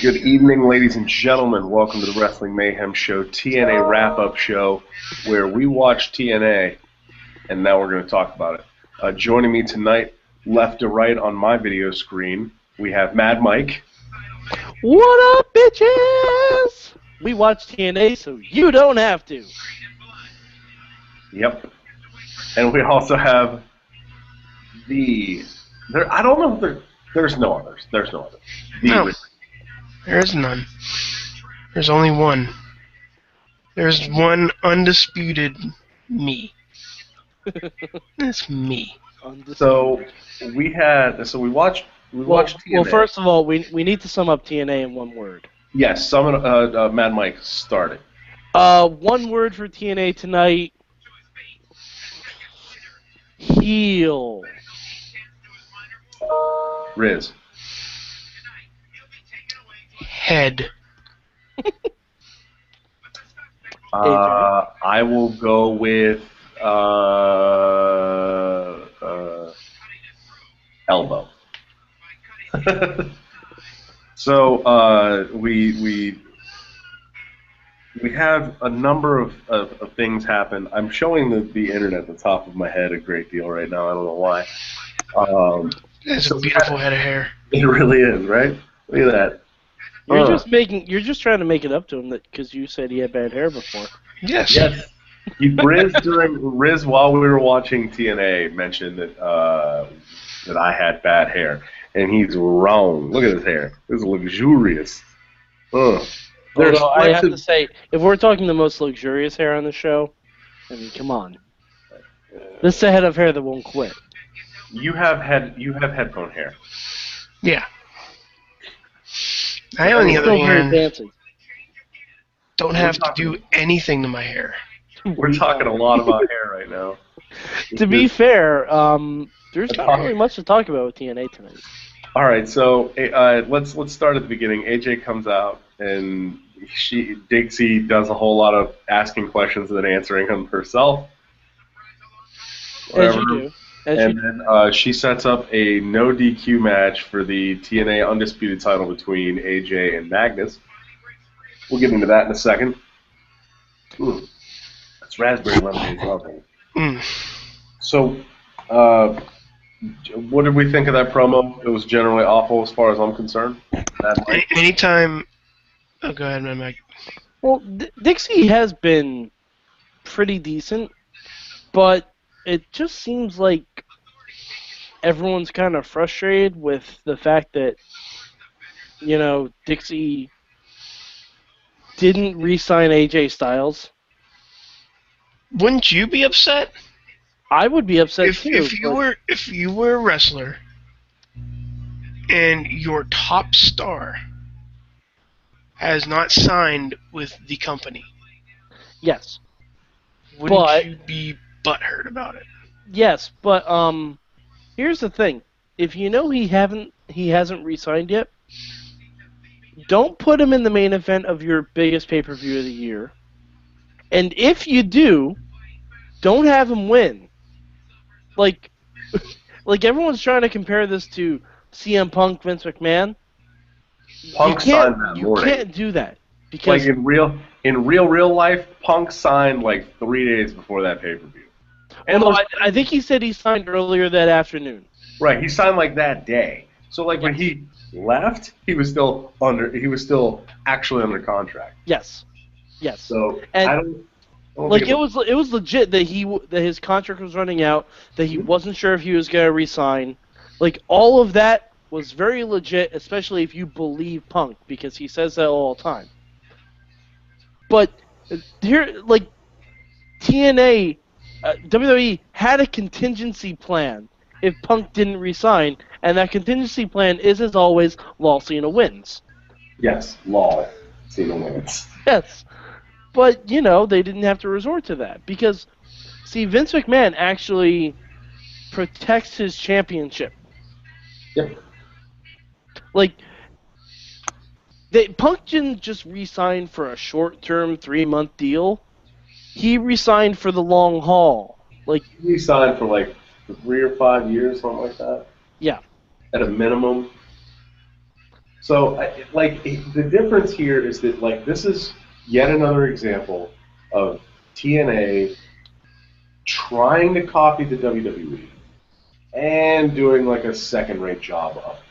Good evening, ladies and gentlemen. Welcome to the Wrestling Mayhem Show, TNA wrap up show, where we watch TNA, and now we're going to talk about it. Uh, joining me tonight, left to right on my video screen, we have Mad Mike. What up, bitches? We watch TNA, so you don't have to. Yep. And we also have the. There, I don't know if there. There's no others. There's no others. The, No. There is none. There's only one. There's one undisputed me. It's me. So we had. So we watched. We well, watched TNA. well, first of all, we we need to sum up TNA in one word. Yes. Some. Uh, uh, Mad Mike started. Uh, one word for TNA tonight. Heel. Riz. Head. Uh, I will go with uh, uh, elbow. so uh, we we we have a number of, of, of things happen. I'm showing the, the internet at the top of my head a great deal right now. I don't know why. Um, That's a beautiful head of hair. it really is, right? Look at that. You're Uh. just making. You're just trying to make it up to him that because you said he had bad hair before. Yes. Yes. You, Riz during Riz while we were watching TNA mentioned that uh, that I had bad hair, and he's wrong. Look at his hair. It's luxurious. Ugh. There's Although I have flexible- to say, if we're talking the most luxurious hair on the show, I mean, come on. This is a head of hair that won't quit. you have head you have headphone hair. Yeah. I, on the other hand, fancy. don't have to do anything to my hair. We're talking a lot about hair right now. To be fair, um, there's not really much to talk about with TNA tonight. All right, so uh, let's let's start at the beginning. AJ comes out and she Dixie does a whole lot of asking questions and then answering them herself. As you do. As And you, then uh, she sets up a no DQ match for the TNA Undisputed title between AJ and Magnus. We'll get into that in a second. Ooh, that's raspberry lemonade. lovely. Mm. So, uh, what did we think of that promo? It was generally awful as far as I'm concerned. That Anytime. Oh, go ahead, man, Mike. well, D- Dixie has been pretty decent, but it just seems like everyone's kind of frustrated with the fact that, you know, Dixie didn't re-sign AJ Styles. Wouldn't you be upset I would be upset if, too. if you were if you were a wrestler and your top star has not signed with the company? yes, Wouldn't But- you be butthurt about it? yes, but um, here's the thing: if you know he haven't he hasn't re-signed yet, don't put him in the main event of your biggest pay-per-view of the year. And if you do, don't have him win. Like, like everyone's trying to compare this to CM Punk, Vince McMahon. Punk you signed that you morning. can't do that like because in real in real real life, Punk signed like three days before that pay per view. And Although I, I think he said he signed earlier that afternoon. right, he signed like that day. So like when he left, he was still under. He was still actually under contract. Yes, yes. So And- I don't. I don't like it was it was legit that he that his contract was running out that he wasn't sure if he was going to resign like all of that was very legit especially if you believe punk because he says that all the time but uh, here like TNA uh, WWE had a contingency plan if punk didn't resign and that contingency plan is as always Law Cena wins Yes, law. Cena wins. Yes. But, you know, they didn't have to resort to that because, see, Vince McMahon actually protects his championship. Yep. Like, they, Punk didn't just re-sign for a short-term three-month deal. He re-signed for the long haul. Like, He signed for like three or five years, something like that. Yeah. At a minimum. So, I- like, the difference here is that, like, this is yet another example of TNA trying to copy the WWE and doing, like, a second-rate job of it.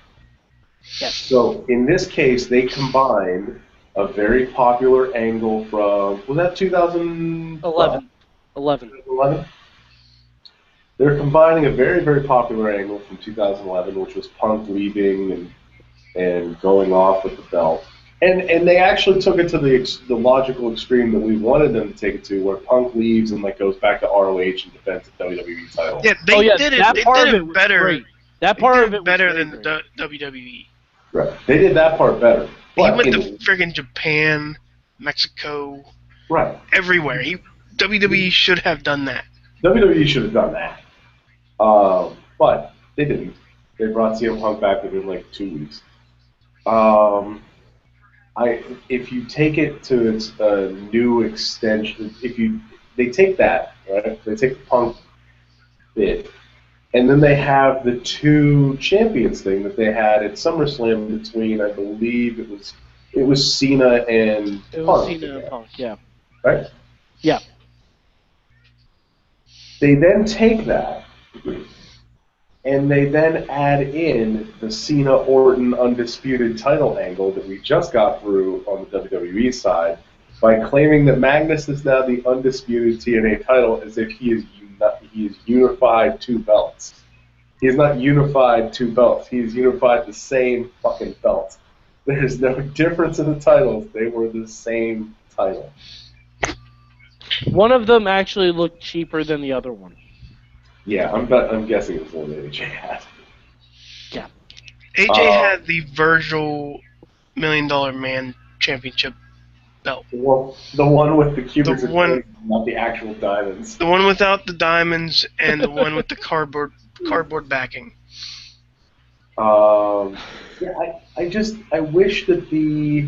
Yes. So, in this case, they combined a very popular angle from, was that 2011? 11. 11. 2011? They're combining a very, very popular angle from 2011, which was Punk leaving and and going off with the belt. And and they actually took it to the ex- the logical extreme that we wanted them to take it to, where Punk leaves and like goes back to ROH and defends the WWE title. Yeah, they oh yeah, did it. that they part did of it it better. great. That part did of it it was better than great. the WWE. Right. They did that part better. He went to friggin' Japan, Mexico, right. everywhere. He WWE should have done that. WWE should have done that. Um, but they didn't. They brought CM Punk back within like two weeks. Um, I if you take it to its uh, new extension, if you they take that right, they take the Punk bit, and then they have the two champions thing that they had at SummerSlam between I believe it was it was Cena and It was Punk, Cena and Punk, yeah. right? Yeah. They then take that and they then add in the Cena Orton undisputed title angle that we just got through on the WWE side by claiming that Magnus is now the undisputed TNA title as if he is he is unified two belts. He is not unified two belts. He is unified the same fucking belt. There's no difference in the titles. They were the same title. One of them actually looked cheaper than the other one. Yeah, I'm bet- I'm guessing it's the one AJ had. Yeah. AJ Uh, had the Virgil Million Dollar Man Championship belt. The one, the one with the of one- not the actual diamonds. The one without the diamonds and the one with the cardboard cardboard backing. Um, yeah, I, I just I wish that the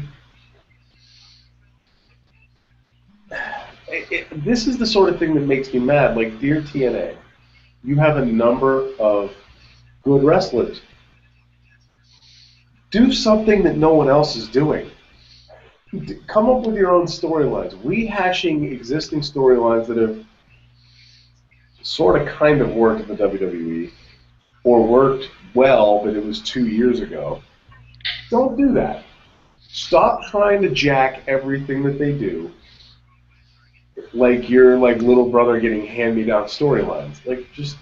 it, it, this is the sort of thing that makes me mad. Like, dear TNA, you have a number of good wrestlers. Do something that no one else is doing. Come up with your own storylines. Rehashing existing storylines that have sort of kind of worked in the WWE or worked well, but it was two years ago. Don't do that. Stop trying to jack everything that they do. Like your like little brother getting hand me down storylines. Like just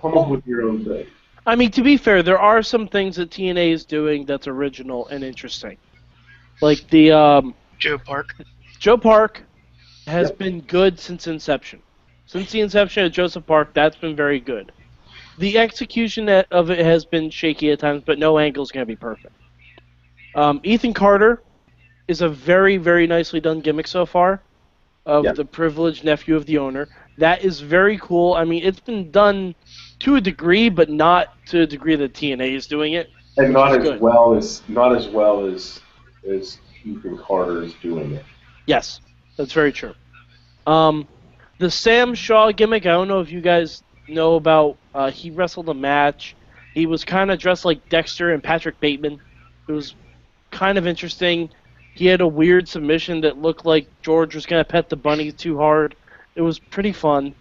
come up with your own thing. I mean, to be fair, there are some things that TNA is doing that's original and interesting. Like the um, Joe Park. Joe Park has Yep. been good since inception. Since the inception of Joseph Park, that's been very good. The execution of it has been shaky at times, but no angle is going to be perfect. Um, Ethan Carter is a very, very nicely done gimmick so far of Yep. the privileged nephew of the owner. That is very cool. I mean, it's been done to a degree, but not to a degree that TNA is doing it. And not as good. well as not as well as as Ethan Carter is doing it. Yes, that's very true. Um, the Sam Shaw gimmick, I don't know if you guys know about. Uh, he wrestled a match. He was kind of dressed like Dexter and Patrick Bateman. It was kind of interesting. He had a weird submission that looked like George was gonna pet the bunny too hard. It was pretty fun.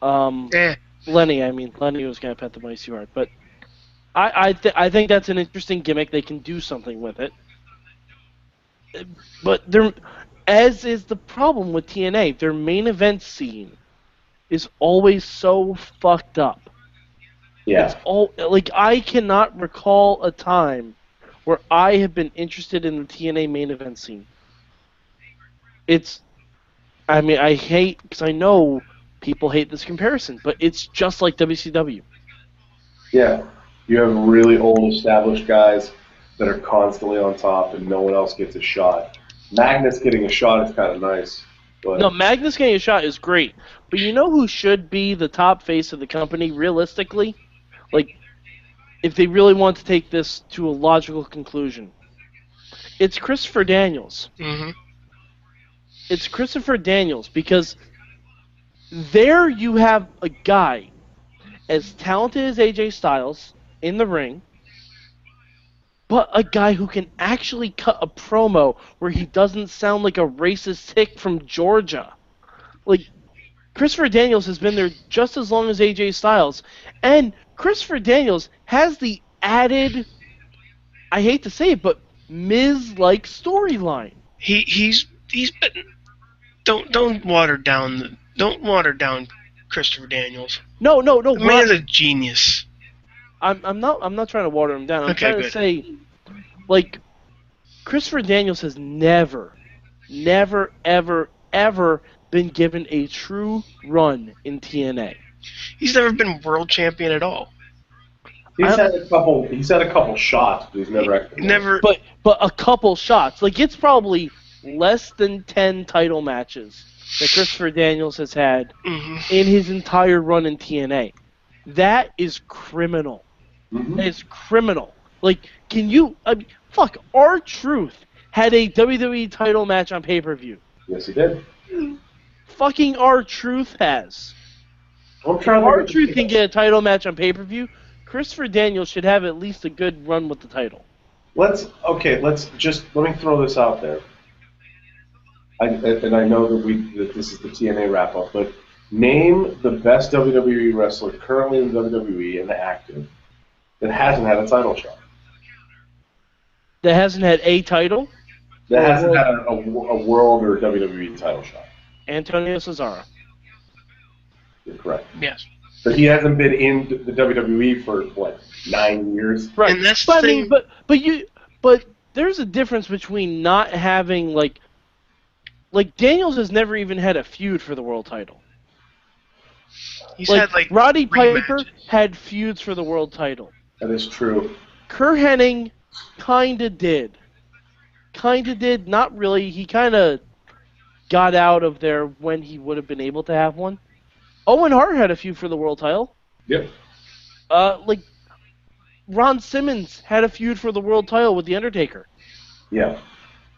Um, Eh. Lenny, I mean Lenny was gonna pet the bunny too hard, but I I, th- I think that's an interesting gimmick. They can do something with it. But there, as is the problem with TNA, their main event scene is always so fucked up. Yeah. It's all like I cannot recall a time where I have been interested in the TNA main event scene. It's, I mean, I hate because I know people hate this comparison, but it's just like WCW. Yeah. You have really old established guys that are constantly on top and no one else gets a shot. Magnus getting a shot is kind of nice. But No, Magnus getting a shot is great, but you know who should be the top face of the company realistically? Like, if they really want to take this to a logical conclusion, it's Christopher Daniels. hmm It's Christopher Daniels because there you have a guy as talented as AJ Styles in the ring, but a guy who can actually cut a promo where he doesn't sound like a racist hick from Georgia. Like Christopher Daniels has been there just as long as AJ Styles, and Christopher Daniels has the added I hate to say it, but Miz like storyline. He he's he's been don't don't water down the don't water down Christopher Daniels. No, no, no. The man's a genius. I'm I'm not I'm not trying to water him down. I'm Okay, trying to say like Christopher Daniels has never never ever ever been given a true run in TNA. He's never been world champion at all. He's had a couple. He's had a couple shots, but he's never actually. Never. But but a couple shots. Like it's probably less than 10 title matches that Christopher Daniels has had Mhm. in his entire run in TNA. That is criminal. Mhm. Is criminal. Like, can you? I mean, fuck. R-Truth had a WWE title match on pay per view. Yes, he did. Fucking R-Truth has. R-Truth can get a title match on pay per view. Christopher Daniels should have at least a good run with the title. Let's okay. Let's just let me throw this out there. I, and I know that we that this is the TNA wrap up, but name the best WWE wrestler currently in the WWE and active that hasn't had a title shot. That hasn't had a title. That hasn't world- had a, a, a world or WWE title shot. Antonio Cesaro. You're correct. Yes. But he hasn't been in the WWE for what nine years. Right. And that's the but I mean, but but you but there's a difference between not having like like Daniels has never even had a feud for the world title. He's like, had like Roddy three Piper matches. had feuds for the world title. That is true. Curt Hennig kinda did. Kinda did, not really. He kinda got out of there when he would have been able to have one. Owen Hart had a feud for the world title. Yep. Uh like Ron Simmons had a feud for the world title with The Undertaker. Yeah.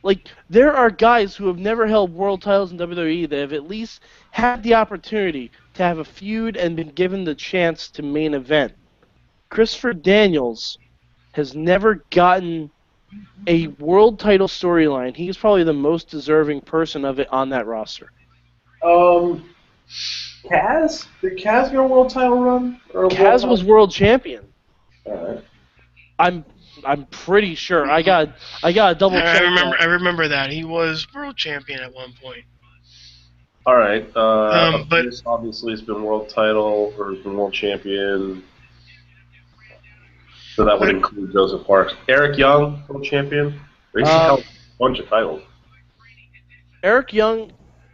Like there are guys who have never held world titles in WWE that have at least had the opportunity to have a feud and been given the chance to main event. Christopher Daniels has never gotten a world title storyline. He's probably the most deserving person of it on that roster. Um, Kaz? Did Kaz get a world title run? Or a world Kaz title- was world champion. All right. I'm I'm pretty sure. I got I got to double I check. remember. that. I remember that he was world champion at one point. All right. Uh, Um, but- Abyss obviously has been world title or been world champion. So that would But- include Joseph Parks. Eric Young, world champion. He's Um, held a bunch of titles. Eric Young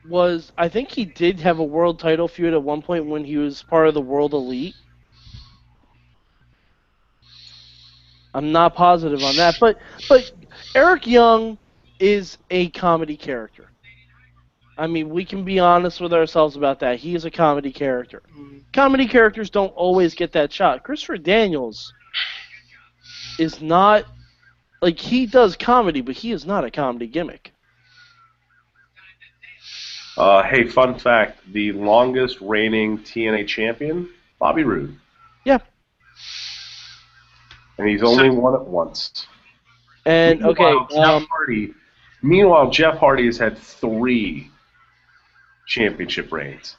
was I think he did have a world title feud at one point when he was part of the World Elite. I'm not positive on that, but but Eric Young is a comedy character. I mean, we can be honest with ourselves about that. He is a comedy character. Mm. Comedy characters don't always get that shot. Christopher Daniels is not like he does comedy, but he is not a comedy gimmick. Uh, hey, fun fact: the longest reigning TNA champion, Bobby Roode, Yeah. and he's only won it once. And okay, Meanwhile, Jeff um, Hardy. Meanwhile, Jeff Hardy has had three championship reigns.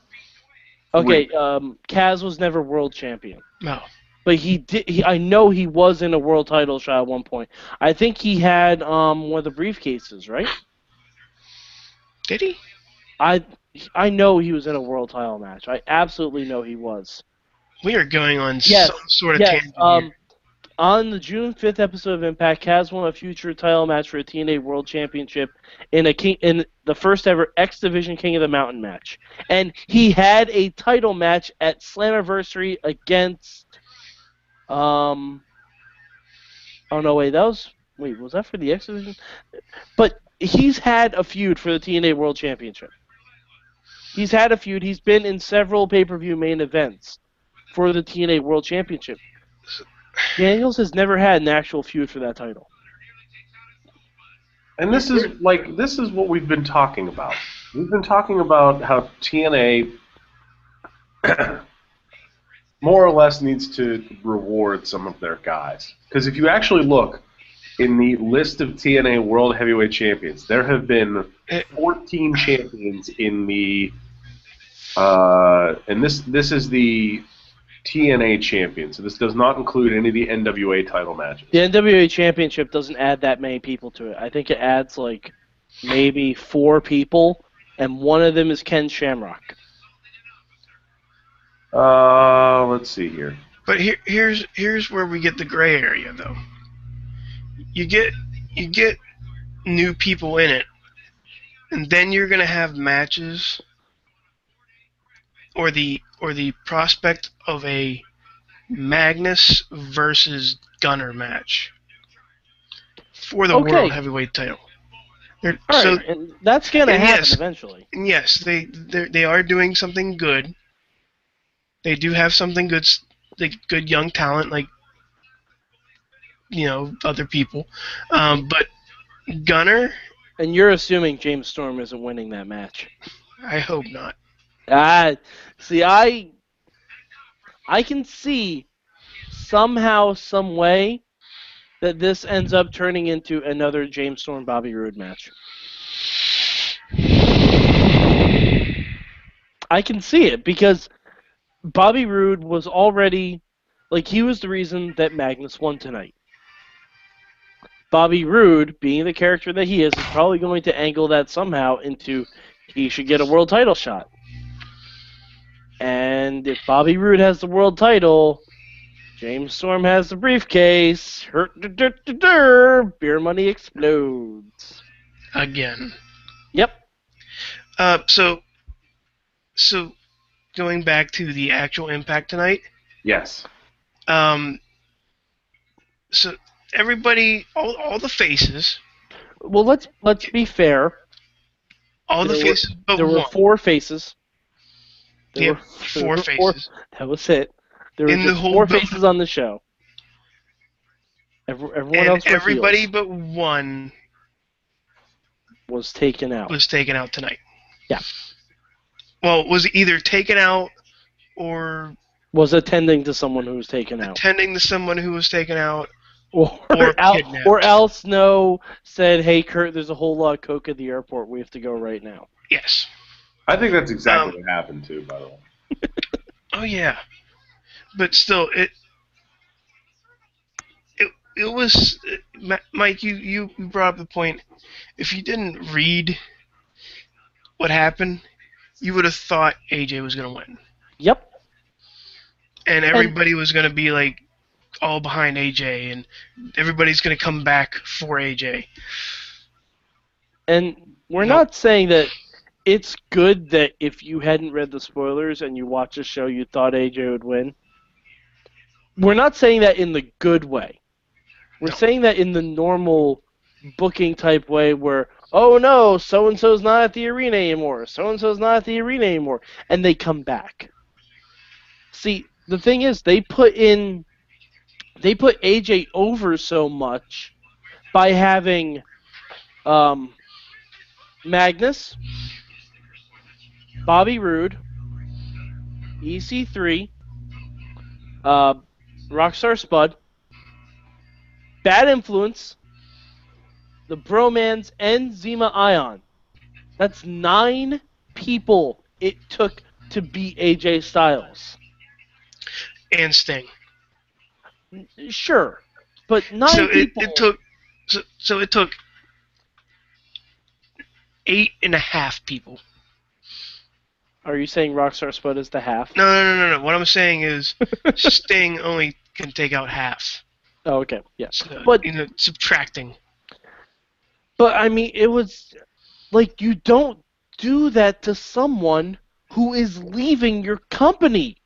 okay, um, Kaz was never world champion, No. But he did. He, I know he was in a world title shot at one point. I think he had um one of the briefcases, right? Did he? I I know he was in a world title match. I absolutely know he was. We are going on Yes, some sort of Yes. tangent Um, here. on the June fifth episode of Impact, Kaz won a future title match for a TNA World Championship in a king in the first ever X Division King of the Mountain match, and he had a title match at Slammiversary against. Um. Oh no! Wait, that was wait. Was that for the X Division? But he's had a feud for the TNA World Championship. He's had a feud. He's been in several pay-per-view main events for the TNA World Championship. Daniels has never had an actual feud for that title. And this is like this is what we've been talking about. We've been talking about how TNA more or less needs to reward some of their guys. Because if you actually look, in the list of TNA World Heavyweight Champions, there have been Eh. 14 champions in the, uh, and this this is the TNA champion. So this does not include any of the NWA title matches. The NWA Championship doesn't add that many people to it. I think it adds like maybe four people, and one of them is Ken Shamrock. Uh, let's see here. But here, here's here's where we get the gray area, though. You get you get new people in it, and then you're gonna have matches, or the or the prospect of a Magnus versus Gunner match for the Okay. world heavyweight title. They're- All so right, and that's gonna and happen yes. eventually. and yes, they they're- they are doing something good. They do have something good, like good young talent, like you know other people. Um, but Gunner, And you're assuming James Storm isn't winning that match. I hope not. Ah, see, I, I can see somehow, some way, that this ends up turning into another James Storm Bobby Roode match. I can see it because Bobby Roode was already like he was the reason that Magnus won tonight. Bobby Roode, being the character that he is, is probably going to angle that somehow into he should get a world title shot. And if Bobby Roode has the world title, James Storm has the briefcase. Hurt, dur, dur, dur, dur, beer money explodes. Again. Yep. Uh, so, so going back to the actual impact tonight. Yes. Um, so everybody, all, all the faces, Well, let's let's be fair. all the There were- faces but there were one. four faces. There Yeah, were- there four were faces. that was it. There were In the whole four build- faces on the show. Every, everyone and else were everybody heels, but one was taken out. was taken out tonight. Yeah. Well, was either taken out or Was attending to someone who was taken out. attending to someone who was taken out. Or, Or Al, kidnapped. or Al Snow said, "Hey Kurt, there's a whole lot of coke at the airport. We have to go right now." Yes. I think that's exactly Um, what happened too. By the way. Oh yeah. But still, it it it was Ma- Mike. You you brought up the point. If you didn't read what happened, you would have thought AJ was gonna win, Yep. and everybody was gonna be like all behind AJ, and everybody's gonna come back for AJ. And we're Nope. not saying that it's good that if you hadn't read the spoilers and you watch the show, you thought AJ would win. We're not saying that in the good way. We're No. saying that in the normal booking type way where, oh no, so and so's not at the arena anymore, so and so's not at the arena anymore, and they come back. See, the thing is, they put in, they put AJ over so much by having um, Magnus, Bobby Roode, EC3, uh, Rockstar Spud, Bad Influence, the Bromans, and Zema Ion. That's nine people it took to beat AJ Styles. And Sting. Sure, but nine so it, people. it took so, so it took eight and a half people. Are you saying Rockstar Spud is the half? No, no, no, no, no. What I'm saying is Sting only can take out half. Oh, okay, yes. So, But- you know, subtracting. But I mean, it was like you don't do that to someone who is leaving your company.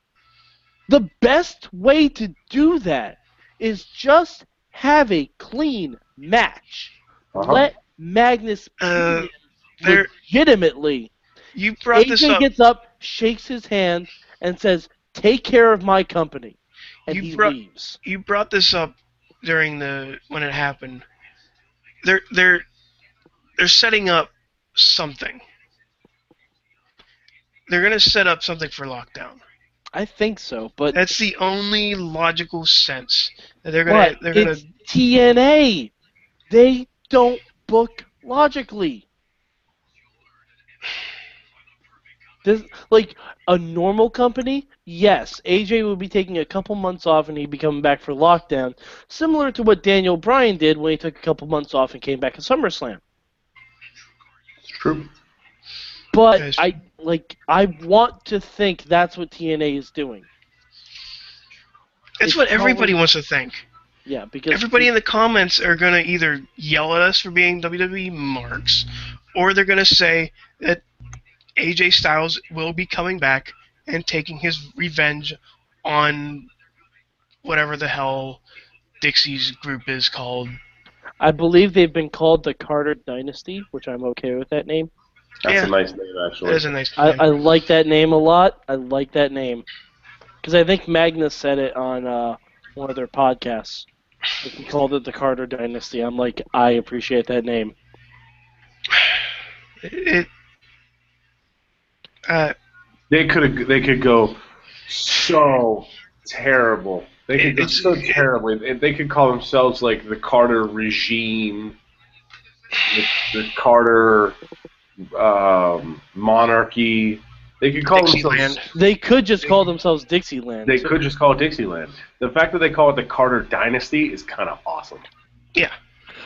The best way to do that is just have a clean match. Uh-huh. Let Magnus Uh, beat him there- legitimately. You brought this AJ up. gets up, shakes his hand, and says, "Take care of my company," and You he brought- leaves. You brought this up during the when it happened. They're they're they're setting up something. They're gonna set up something for lockdown. I think so, but That's the only logical sense that they're gonna but they're gonna it's TNA. They don't book logically. This, like a normal company, yes, AJ would be taking a couple months off and he'd be coming back for lockdown, similar to what Daniel Bryan did when he took a couple months off and came back at SummerSlam. It's true. But Yes. I like I want to think that's what TNA is doing. That's It's what everybody probably- wants to think. Yeah, because Everybody in the comments are going to either yell at us for being WWE marks, or they're going to say that AJ Styles will be coming back and taking his revenge on whatever the hell Dixie's group is called. I believe they've been called the Carter Dynasty, which I'm okay with that name. That's Yeah. a nice name, actually. is a nice I, name. I like that name a lot. I like that name because I think Magnus said it on uh, one of their podcasts. Like, he called it the Carter Dynasty. I'm like, I appreciate that name. it, uh, They could they could go so terrible. They could go It's- so terribly. They- They could call themselves like the Carter regime, the, the Carter um, monarchy. They could call Dixieland. themselves. They could just call themselves Dixieland. They too. could just call it Dixieland. The fact that they call it the Carter Dynasty is kind of awesome. Yeah.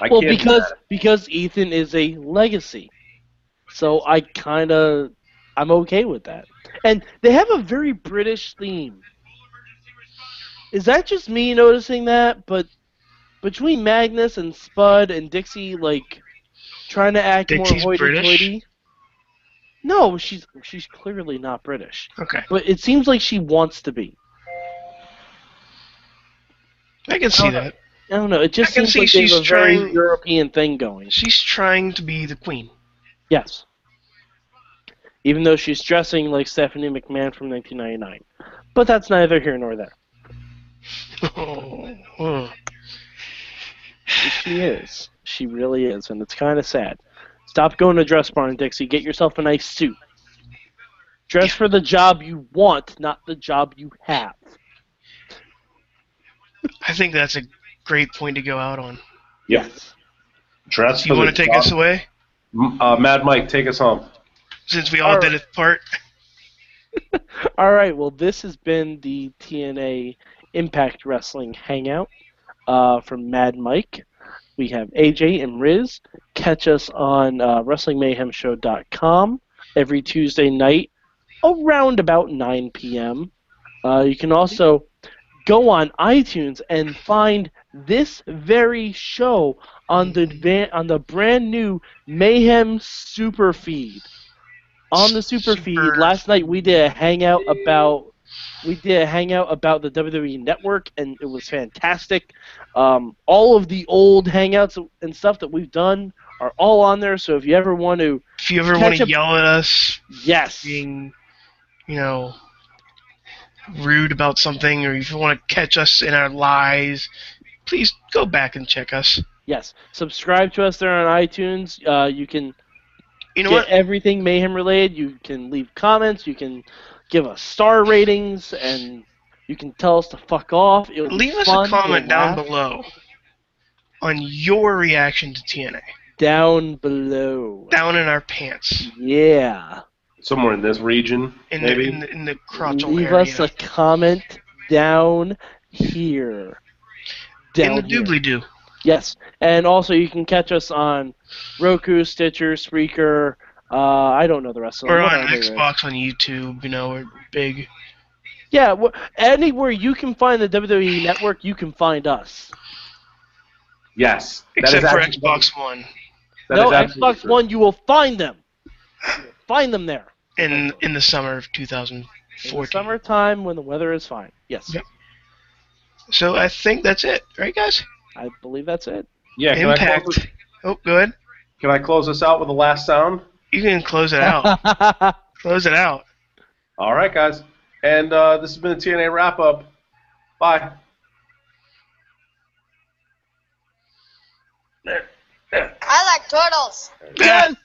I well, can't do because because Ethan is a legacy, so I kind of I'm okay with that. And they have a very British theme. Is that just me noticing that? But between Magnus and Spud and Dixie, like trying to act Dixie's more British? hoity-toity. No, she's she's clearly not British, okay, but it seems like she wants to be. I can see Oh, that. I don't know. It just seems see like she's a very trying- European thing going. She's trying to be the queen. Yes. Even though she's dressing like Stephanie McMahon from 1999. But that's neither here nor there. Oh. She is. She really is, and it's kind of sad. Stop going to Dress Barn, Dixie. Get yourself a nice suit. Dress for the job you want, not the job you have. I think that's a great point to go out on. Yep. Dress Do you for want the to take job. us away? Uh, Mad Mike, take us home. Since we all All did right. it part. All right. Well, this has been the TNA Impact Wrestling Hangout uh, from Mad Mike. We have AJ and Riz. Catch us on uh, WrestlingMayhemShow.com every Tuesday night around about 9 p.m. Uh, you can also go on iTunes and find this very show on the on the brand new Mayhem Super Feed. On the Super Feed, last night we did a hangout about we did a hangout about the WWE Network, and it was fantastic. Um, all of the old hangouts and stuff that we've done are all on there. So if you ever want to, If you ever want to yell at us yes, being, you know, rude about something, or if you want to catch us in our lies, please go back and check us. yes, subscribe to us there on iTunes. Uh, you can You know get what? everything mayhem related. You can leave comments. You can give us star ratings, and you can tell us to fuck off. It'll Leave us fun. a comment We'll down laugh. below on your reaction to TNA. Down below. Down in our pants. Yeah. Somewhere in this region, In maybe. the in the, in the crotchal Leave area. us a comment down here. Down in the doobly doo. Yes. And also, you can catch us on Roku, Stitcher, Spreaker. Uh, I don't know the rest of them. Or What on are they, Xbox, on YouTube, you know, we're big. Yeah, wh- anywhere you can find the WWE Network, you can find us. Yes. That is Except for actually- Xbox One. that no, Xbox true. One, you will find them. Will find them there. In in the summer of 2014. In the 2014. summertime when the weather is fine. Yes, Yep. So I think that's it, right, guys? I believe that's it. Yeah, can I, Impact. close, Oh, go ahead. can I close this out with the last sound? You can close it out. close it out. All right, guys. And uh, this has been the TNA wrap up. Bye. I like turtles. yes!